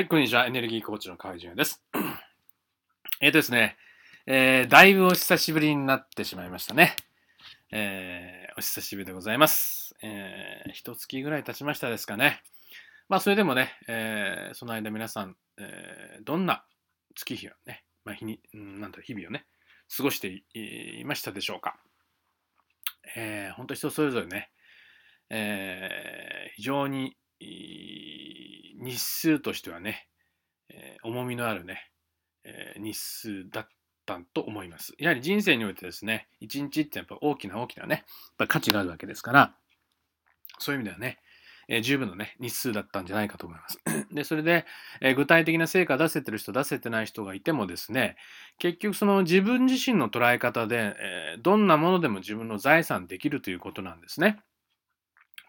はい、こんにちは。エネルギーコーチの河合淳也です。えっとですね、えー、だいぶお久しぶりになってしまいましたね。えー、お久しぶりでございます。えー、一月ぐらい経ちましたですかね。まあ、それでもね、えー、その間皆さん、えー、どんな月日をね、まあ、日に、なんだ、日々をね、過ごしていましたでしょうか。えー、本当人それぞれね、えー、非常に日数としてはね、えー、重みのあるね、えー、日数だったと思います。やはり人生においてですね、一日ってやっぱ大きな大きなね、やっぱ価値があるわけですから、そういう意味ではね、えー、十分のね、日数だったんじゃないかと思います。で、それで、えー、具体的な成果出せてる人、出せてない人がいてもですね、結局その自分自身の捉え方で、えー、どんなものでも自分の財産できるということなんですね。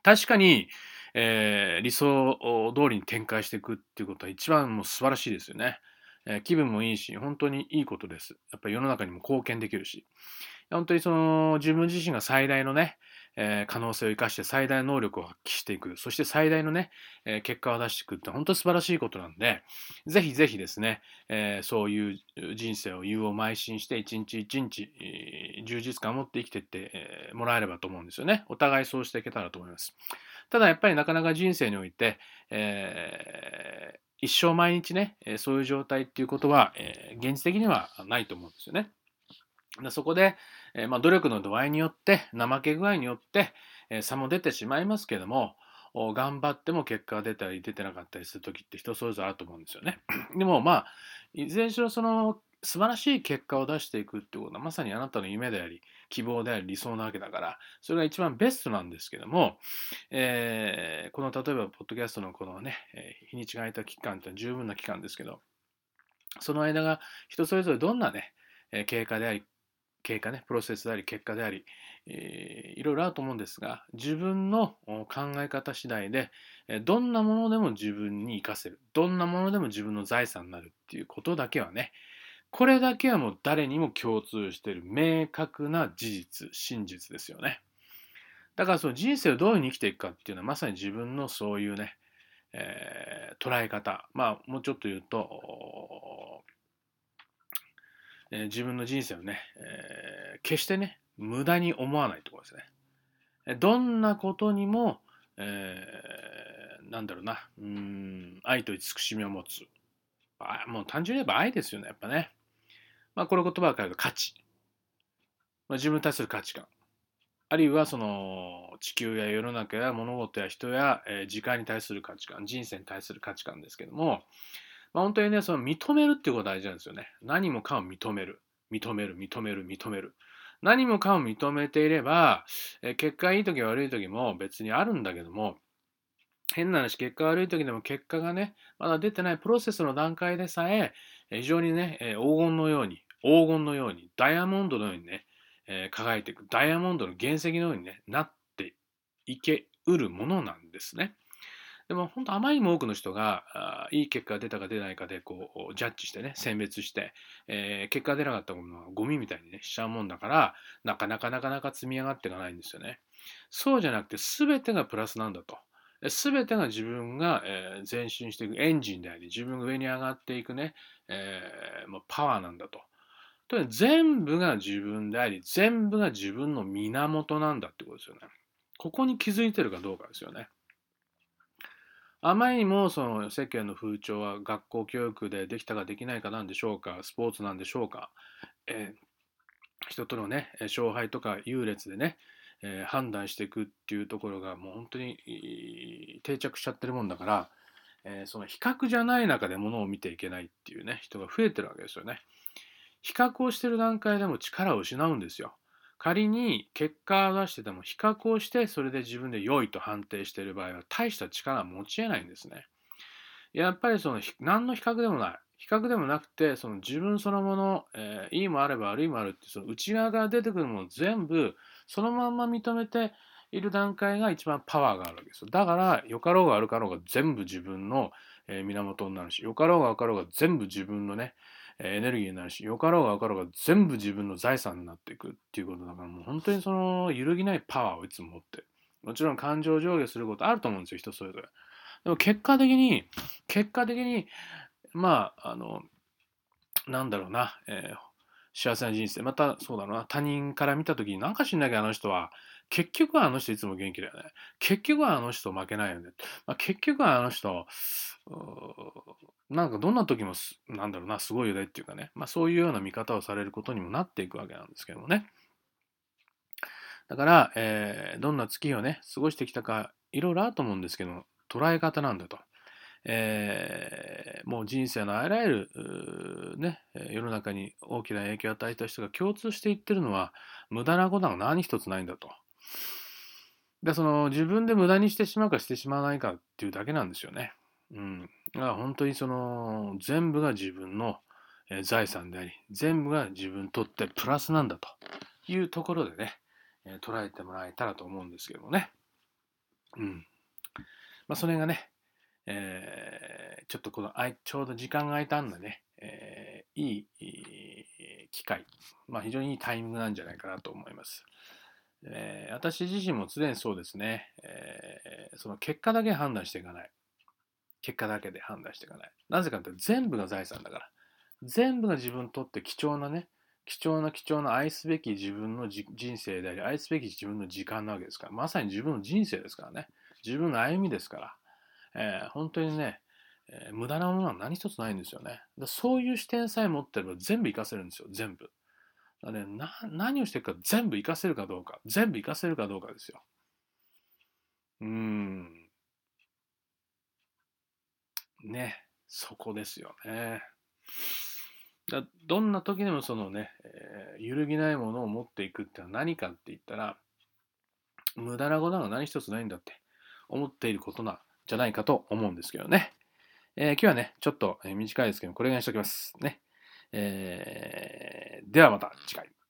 確かに、えー、理想通りに展開していくっていうことは一番もう素晴らしいですよね。えー、気分もいいし、本当にいいことです。やっぱり世の中にも貢献できるし。本当にその自分自身が最大のね、えー、可能性を生かして最大の能力を発揮していく。そして最大のね、えー、結果を出していくって本当に素晴らしいことなんで、ぜひぜひですね、えー、そういう人生を言うを邁進して一日一日、充実感を持って生きていって、もらえればと思うんですよね。お互いそうしていけたらと思います。ただやっぱりなかなか人生において、えー、一生毎日ね、そういう状態っていうことは、えー、現実的にはないと思うんですよね。そこで、えー、まあ、努力の度合いによって、怠け具合によって、え、差も出てしまいますけども、頑張っても結果が出たり出てなかったりする時って人それぞれあると思うんですよね。でもまあ、いずれにしろその素晴らしい結果を出していくってことはまさにあなたの夢であり、希望であり理想なわけだから、それが一番ベストなんですけども、えー、この例えば、ポッドキャストのこのね、日にちが空いた期間って十分な期間ですけど、その間が人それぞれどんなね、経過であり、経過ね、プロセスであり、結果であり、えー、いろいろあると思うんですが、自分の考え方次第で、どんなものでも自分に活かせる。どんなものでも自分の財産になるっていうことだけはね、これだけはもう誰にも共通している明確な事実、真実ですよね。だからその人生をどういうふうに生きていくかっていうのはまさに自分のそういうね、えー、捉え方。まあもうちょっと言うと、えー、自分の人生をね、えー、決してね、無駄に思わないところですね。どんなことにも、えー、なんだろうな、うん、愛と慈しみを持つ。あもう単純に言えば愛ですよね、やっぱね。まあ、これ言葉を変える価値。まあ、自分に対する価値観。あるいはその地球や世の中や物事や人や、時間に対する価値観、人生に対する価値観ですけども、まあ、本当にね、その認めるっていうことが大事なんですよね。何もかも認める。認める、認める、認める。何もかも認めていれば、結果いい時悪い時も別にあるんだけども、変な話、結果悪い時でも結果がね、まだ出てないプロセスの段階でさえ、非常にね、黄金のように、黄金のように、ダイヤモンドのようにね、輝いていく、ダイヤモンドの原石のようにね、なっていけうるものなんですね。でも本当あまりにも多くの人がいい結果が出たか出ないかでこうジャッジしてね選別して、えー、結果が出なかったものはゴミみたいにねしちゃうもんだからなかなかなかなか積み上がっていかないんですよね。そうじゃなくて全てがプラスなんだと。全てが自分が、え前進していくエンジンであり、自分が上に上がっていくね、えー、パワーなんだと。とに全部が自分であり、全部が自分の源なんだってことですよね。ここに気づいてるかどうかですよね。あまりにもその世間の風潮は学校教育でできたかできないかなんでしょうか、スポーツなんでしょうか、えー、人とのね、勝敗とか優劣でね、えー、判断していくっていうところがもう本当に定着しちゃってるもんだから、えー、その比較じゃない中でものを見ていけないっていうね人が増えてるわけですよね。比較をしてる段階でも力を失うんですよ。仮に結果を出してても比較をしてそれで自分で良いと判定している場合は大した力は持ち得ないんですね。やっぱりその何の比較でもない。比較でもなくてその自分そのもの、えー、いいもあれば悪いもあるってその内側から出てくるもの全部そのまんま認めている段階が一番パワーがあるわけですよ。だから、よかろうが悪かろうが全部自分の源になるし、よかろうが悪かろうが全部自分のね、エネルギーになるし、よかろうが悪かろうが全部自分の財産になっていくっていうことだから、もう本当にその揺るぎないパワーをいつも持って。もちろん感情上下することあると思うんですよ、人それぞれ。でも結果的に、結果的に、まあ、あの、なんだろうな、えー、幸せな人生。また、そうだな、他人から見た時に、なんか知んないけどあの人は、結局はあの人いつも元気だよね。結局はあの人負けないよね。まあ、結局はあの人、なんかどんな時もなんだろうな、すごいよねっていうかね、まあそういうような見方をされることにもなっていくわけなんですけどもね。だから、えー、どんな月をね、過ごしてきたか、いろいろあると思うんですけど、捉え方なんだと。えー、もう人生のあらゆる、ね、世の中に大きな影響を与えた人が共通して言ってるのは、無駄なことが何一つないんだと。で、その自分で無駄にしてしまうかしてしまわないかっていうだけなんですよね。うん。が本当にその全部が自分の財産であり、全部が自分にとってプラスなんだというところでね、捉えてもらえたらと思うんですけどもね。うん。まあ、それがね、えー、ちょっとこのあいちょうど時間が空いたんでね、えー、いい機会、まあ、非常にいいタイミングなんじゃないかなと思います。えー、私自身も常にそうですね、えー、その結果だけ判断していかない。結果だけで判断していかない。なぜかというと全部が財産だから。全部が自分にとって貴重なね、貴重な貴重な愛すべき自分の人生であり、愛すべき自分の時間なわけですから、まさに自分の人生ですからね。自分の歩みですから、えー、本当にね、えー、無駄なものは何一つないんですよね。そういう視点さえ持ってれば全部活かせるんですよ、全部。だね、な何をしていくか全部活かせるかどうか、全部活かせるかどうかですよ。うん。ね、そこですよね。だどんな時でもそのね、えー、揺るぎないものを持っていくってのは何かって言ったら、無駄なことが何一つないんだって思っていることなじゃないかと思うんですけどね。えー、今日はね、ちょっと短いですけど、これぐらいにしておきます。ね。えー、ではまた次回。